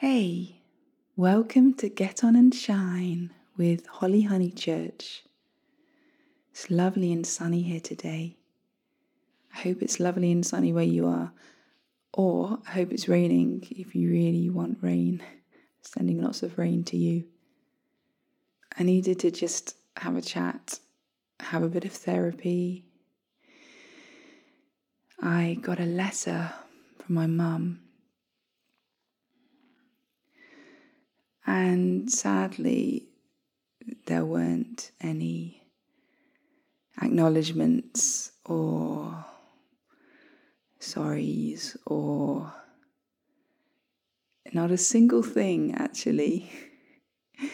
Hey, welcome to Get On and Shine with Holly Honeychurch. It's lovely and sunny here today. I hope it's lovely and sunny where you are, or I hope it's raining if you really want rain. Sending lots of rain to you. I needed to just have a chat, have a bit of therapy. I got a letter from my mum And sadly, there weren't any acknowledgements or sorries or not a single thing actually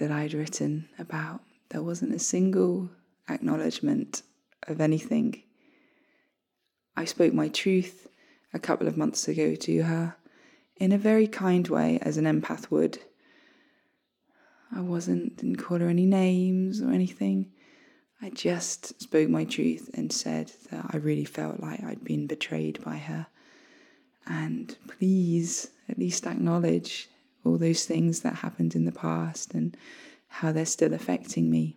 that I'd written about. There wasn't a single acknowledgement of anything. I spoke my truth a couple of months ago to her in a very kind way, as an empath would. I wasn't, didn't call her any names or anything. I just spoke my truth and said that I really felt like I'd been betrayed by her. And please at least acknowledge all those things that happened in the past and how they're still affecting me.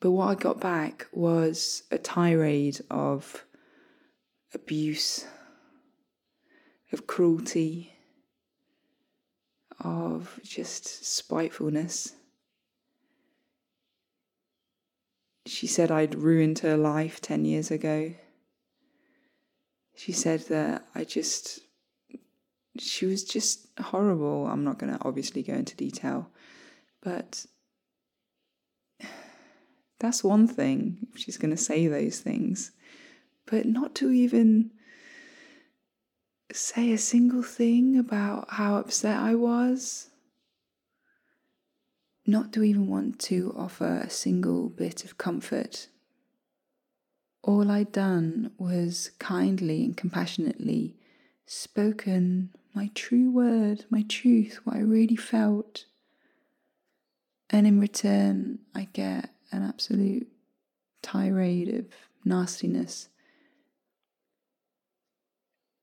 But what I got back was a tirade of abuse, of cruelty, of just spitefulness. She said I'd ruined her life 10 years ago. She said that I just, she was just horrible. I'm not going to obviously go into detail, but that's one thing if she's going to say those things. But not to even say a single thing about how upset I was. Not to even want to offer a single bit of comfort. All I'd done was kindly and compassionately spoken my true word, my truth, what I really felt. And in return, I get an absolute tirade of nastiness.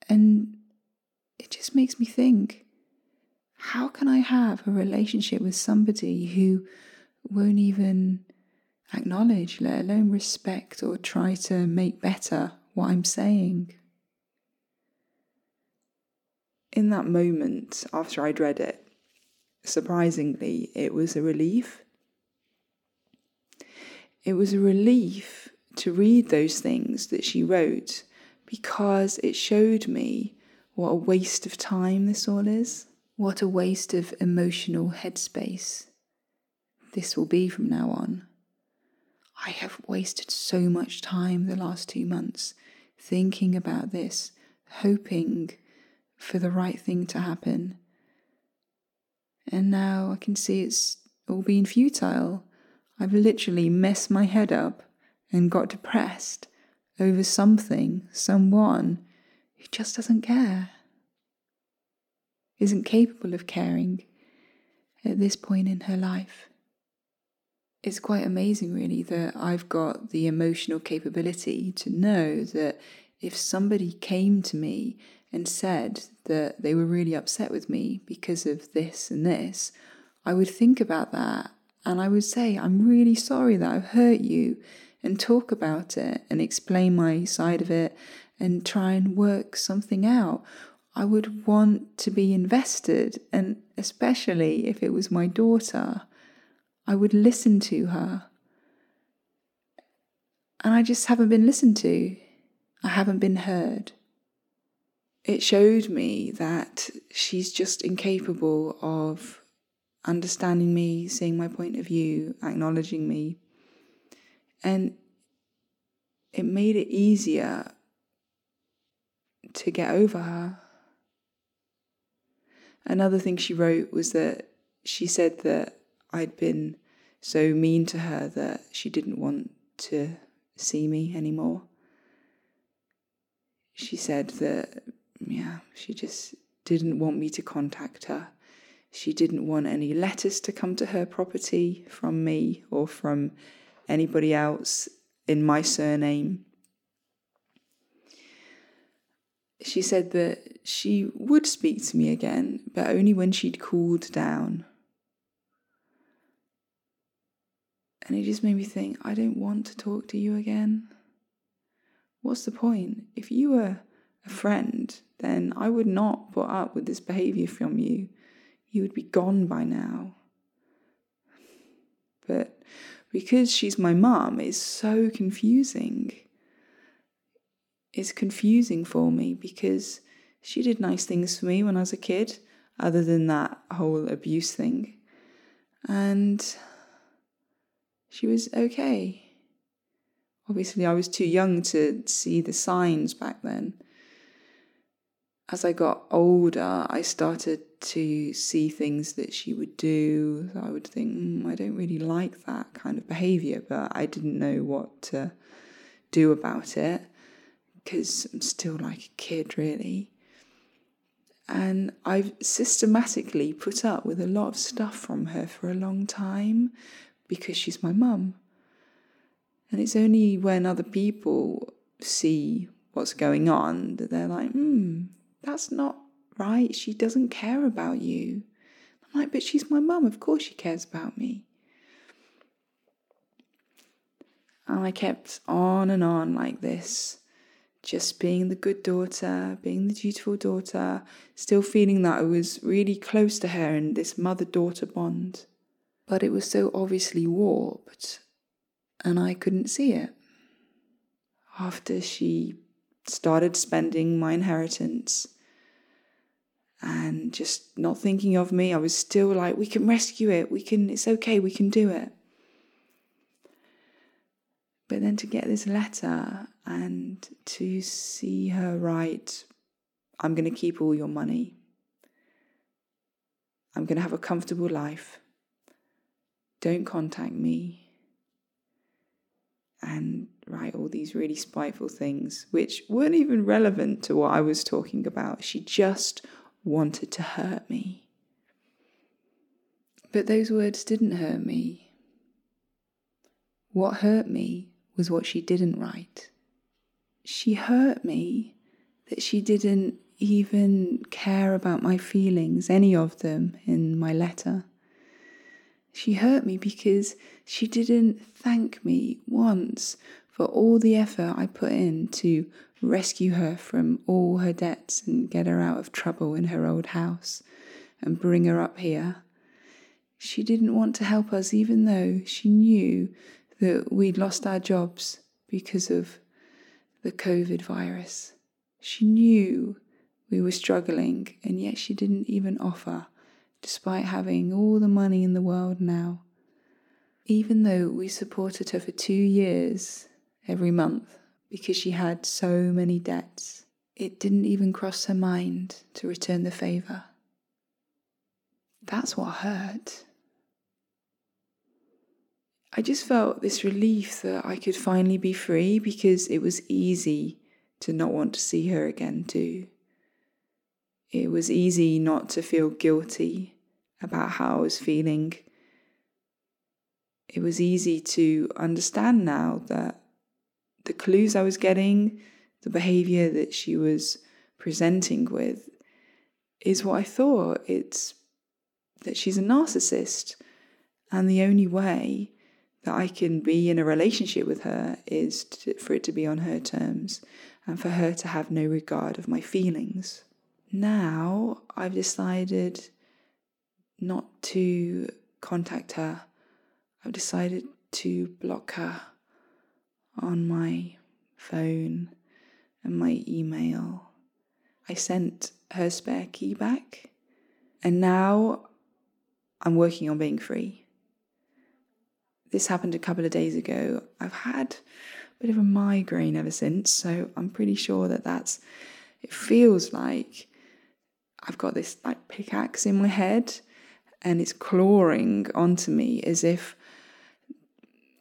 And it just makes me think how can I have a relationship with somebody who won't even acknowledge, let alone respect or try to make better what I'm saying? In that moment, after I'd read it, surprisingly, it was a relief. It was a relief to read those things that she wrote because it showed me what a waste of time this all is. What a waste of emotional headspace this will be from now on. I have wasted so much time the last two months thinking about this, hoping for the right thing to happen. And now I can see it's all been futile. I've literally messed my head up and got depressed over something, someone who just doesn't care, isn't capable of caring at this point in her life. It's quite amazing, really, that I've got the emotional capability to know that if somebody came to me and said that they were really upset with me because of this and this, I would think about that and I would say, I'm really sorry that I've hurt you, and talk about it and explain my side of it and try and work something out. I would want to be invested, and especially if it was my daughter, I would listen to her. And I just haven't been listened to, I haven't been heard. It showed me that she's just incapable of understanding me, seeing my point of view, acknowledging me. And it made it easier to get over her. Another thing she wrote was that she said that I'd been so mean to her that she didn't want to see me anymore. She said that, yeah, she just didn't want me to contact her. She didn't want any letters to come to her property from me or from anybody else in my surname. She said that she would speak to me again, but only when she'd cooled down. And it just made me think I don't want to talk to you again. What's the point? If you were a friend, then I would not put up with this behavior from you. You would be gone by now. But because she's my mum, it's so confusing. It's confusing for me because she did nice things for me when I was a kid, other than that whole abuse thing. And she was okay. Obviously, I was too young to see the signs back then. As I got older, I started to see things that she would do. I would think, mm, I don't really like that kind of behavior, but I didn't know what to do about it because I'm still like a kid, really. And I've systematically put up with a lot of stuff from her for a long time because she's my mum. And it's only when other people see what's going on that they're like, hmm, that's not right. She doesn't care about you. I'm like, but she's my mum. Of course she cares about me. And I kept on and on like this, just being the good daughter, being the dutiful daughter, still feeling that I was really close to her in this mother daughter bond but it was so obviously warped, and I couldn't see it. After she started spending my inheritance and just not thinking of me, I was still like, we can rescue it, we can, it's okay, we can do it. But then to get this letter and to see her write, I'm going to keep all your money. I'm going to have a comfortable life don't contact me, and write all these really spiteful things, which weren't even relevant to what I was talking about. She just wanted to hurt me. But those words didn't hurt me. What hurt me was what she didn't write. She hurt me that she didn't even care about my feelings, any of them, in my letter. She hurt me because she didn't thank me once for all the effort I put in to rescue her from all her debts and get her out of trouble in her old house and bring her up here. She didn't want to help us, even though she knew that we'd lost our jobs because of the COVID virus. She knew we were struggling, and yet she didn't even offer despite having all the money in the world now. Even though we supported her for two years every month because she had so many debts, it didn't even cross her mind to return the favour. That's what hurt. I just felt this relief that I could finally be free because it was easy to not want to see her again, too. It was easy not to feel guilty about how I was feeling. It was easy to understand now that the clues I was getting, the behavior that she was presenting with, is what I thought. It's that she's a narcissist. And the only way that I can be in a relationship with her is to, for it to be on her terms and for her to have no regard of my feelings now I've decided not to contact her. I've decided to block her on my phone and my email. I sent her spare key back, and now I'm working on being free. This happened a couple of days ago. I've had a bit of a migraine ever since, so I'm pretty sure that that's. It feels like I've got this like pickaxe in my head and it's clawing onto me as if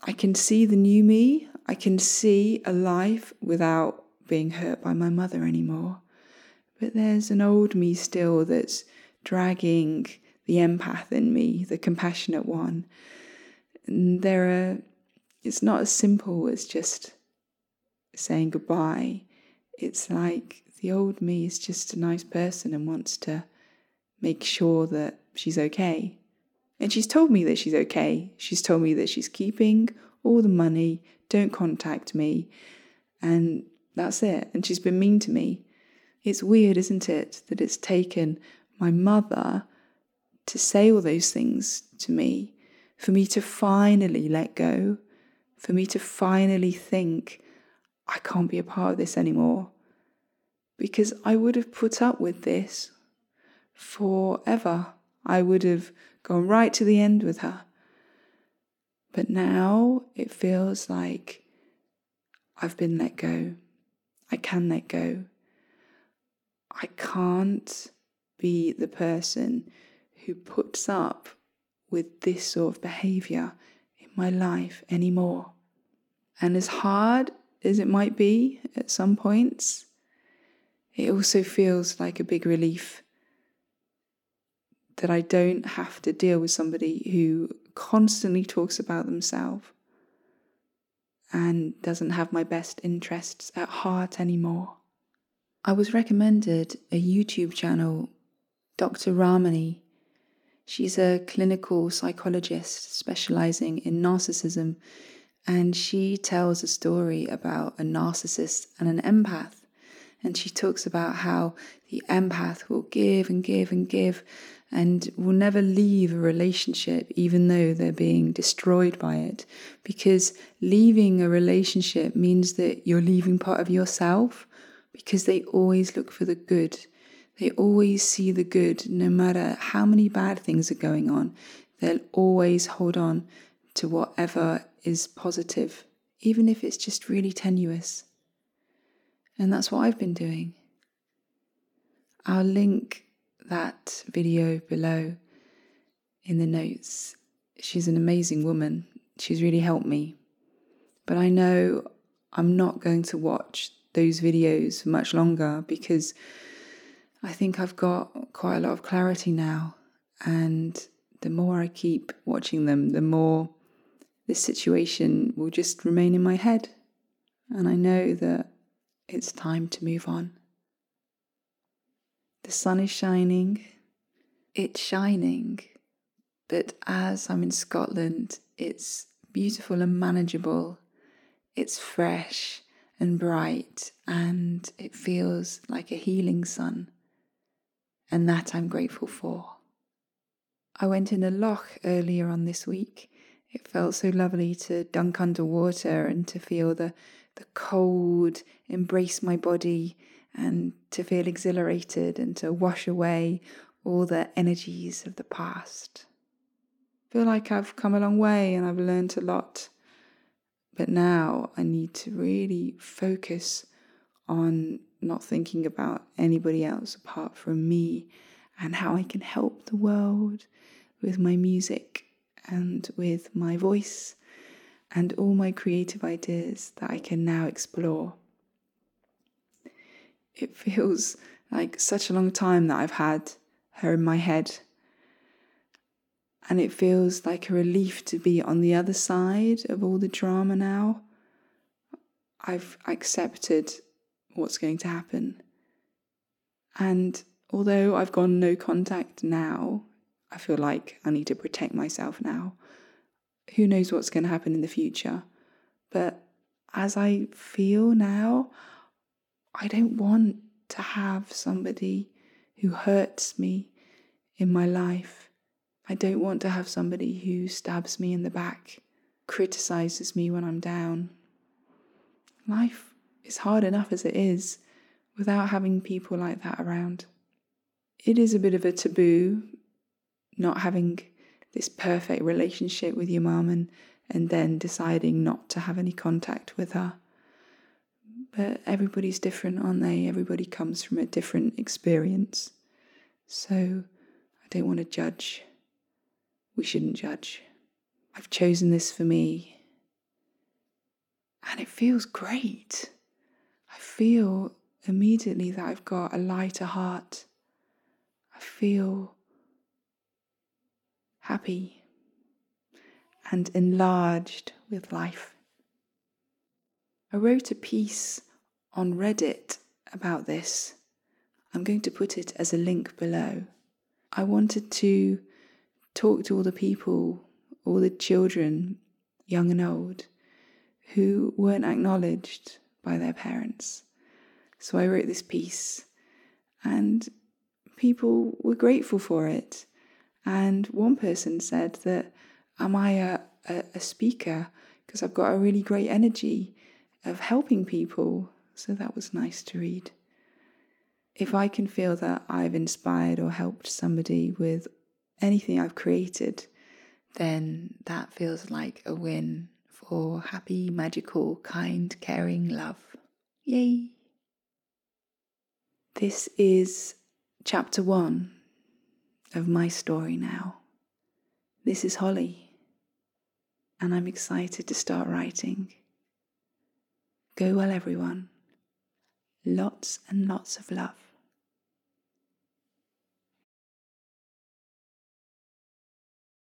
I can see the new me. I can see a life without being hurt by my mother anymore. But there's an old me still that's dragging the empath in me, the compassionate one. And there are, it's not as simple as just saying goodbye. It's like the old me is just a nice person and wants to make sure that she's okay. And she's told me that she's okay. She's told me that she's keeping all the money, don't contact me, and that's it. And she's been mean to me. It's weird, isn't it, that it's taken my mother to say all those things to me, for me to finally let go, for me to finally think, I can't be a part of this anymore. Because I would have put up with this forever. I would have gone right to the end with her. But now it feels like I've been let go. I can let go. I can't be the person who puts up with this sort of behavior in my life anymore. And as hard as it might be at some points, it also feels like a big relief that I don't have to deal with somebody who constantly talks about themselves and doesn't have my best interests at heart anymore. I was recommended a YouTube channel, Dr. Ramani. She's a clinical psychologist specializing in narcissism, and she tells a story about a narcissist and an empath. And she talks about how the empath will give and give and give and will never leave a relationship even though they're being destroyed by it. Because leaving a relationship means that you're leaving part of yourself because they always look for the good. They always see the good, no matter how many bad things are going on. They'll always hold on to whatever is positive, even if it's just really tenuous. And that's what I've been doing. I'll link that video below in the notes. She's an amazing woman. She's really helped me. But I know I'm not going to watch those videos for much longer because I think I've got quite a lot of clarity now. And the more I keep watching them, the more this situation will just remain in my head. And I know that it's time to move on. The sun is shining, it's shining, but as I'm in Scotland, it's beautiful and manageable, it's fresh and bright, and it feels like a healing sun, and that I'm grateful for. I went in a loch earlier on this week. It felt so lovely to dunk under water and to feel the, the cold embrace my body and to feel exhilarated and to wash away all the energies of the past. I feel like I've come a long way and I've learned a lot. But now I need to really focus on not thinking about anybody else apart from me and how I can help the world with my music and with my voice and all my creative ideas that I can now explore it feels like such a long time that I've had her in my head. And it feels like a relief to be on the other side of all the drama now. I've accepted what's going to happen. And although I've gone no contact now, I feel like I need to protect myself now. Who knows what's going to happen in the future? But as I feel now, I don't want to have somebody who hurts me in my life. I don't want to have somebody who stabs me in the back, criticizes me when I'm down. Life is hard enough as it is without having people like that around. It is a bit of a taboo not having this perfect relationship with your mum and, and then deciding not to have any contact with her. But everybody's different, aren't they? Everybody comes from a different experience. So I don't want to judge. We shouldn't judge. I've chosen this for me. And it feels great. I feel immediately that I've got a lighter heart. I feel happy and enlarged with life. I wrote a piece on Reddit about this. I'm going to put it as a link below. I wanted to talk to all the people, all the children, young and old, who weren't acknowledged by their parents. So I wrote this piece, and people were grateful for it. And one person said that, Am I a, a, a speaker? Because I've got a really great energy of helping people. So that was nice to read. If I can feel that I've inspired or helped somebody with anything I've created, then that feels like a win for happy, magical, kind, caring love. Yay! This is chapter one of my story now. This is Holly, and I'm excited to start writing. Go well, everyone. Lots and lots of love.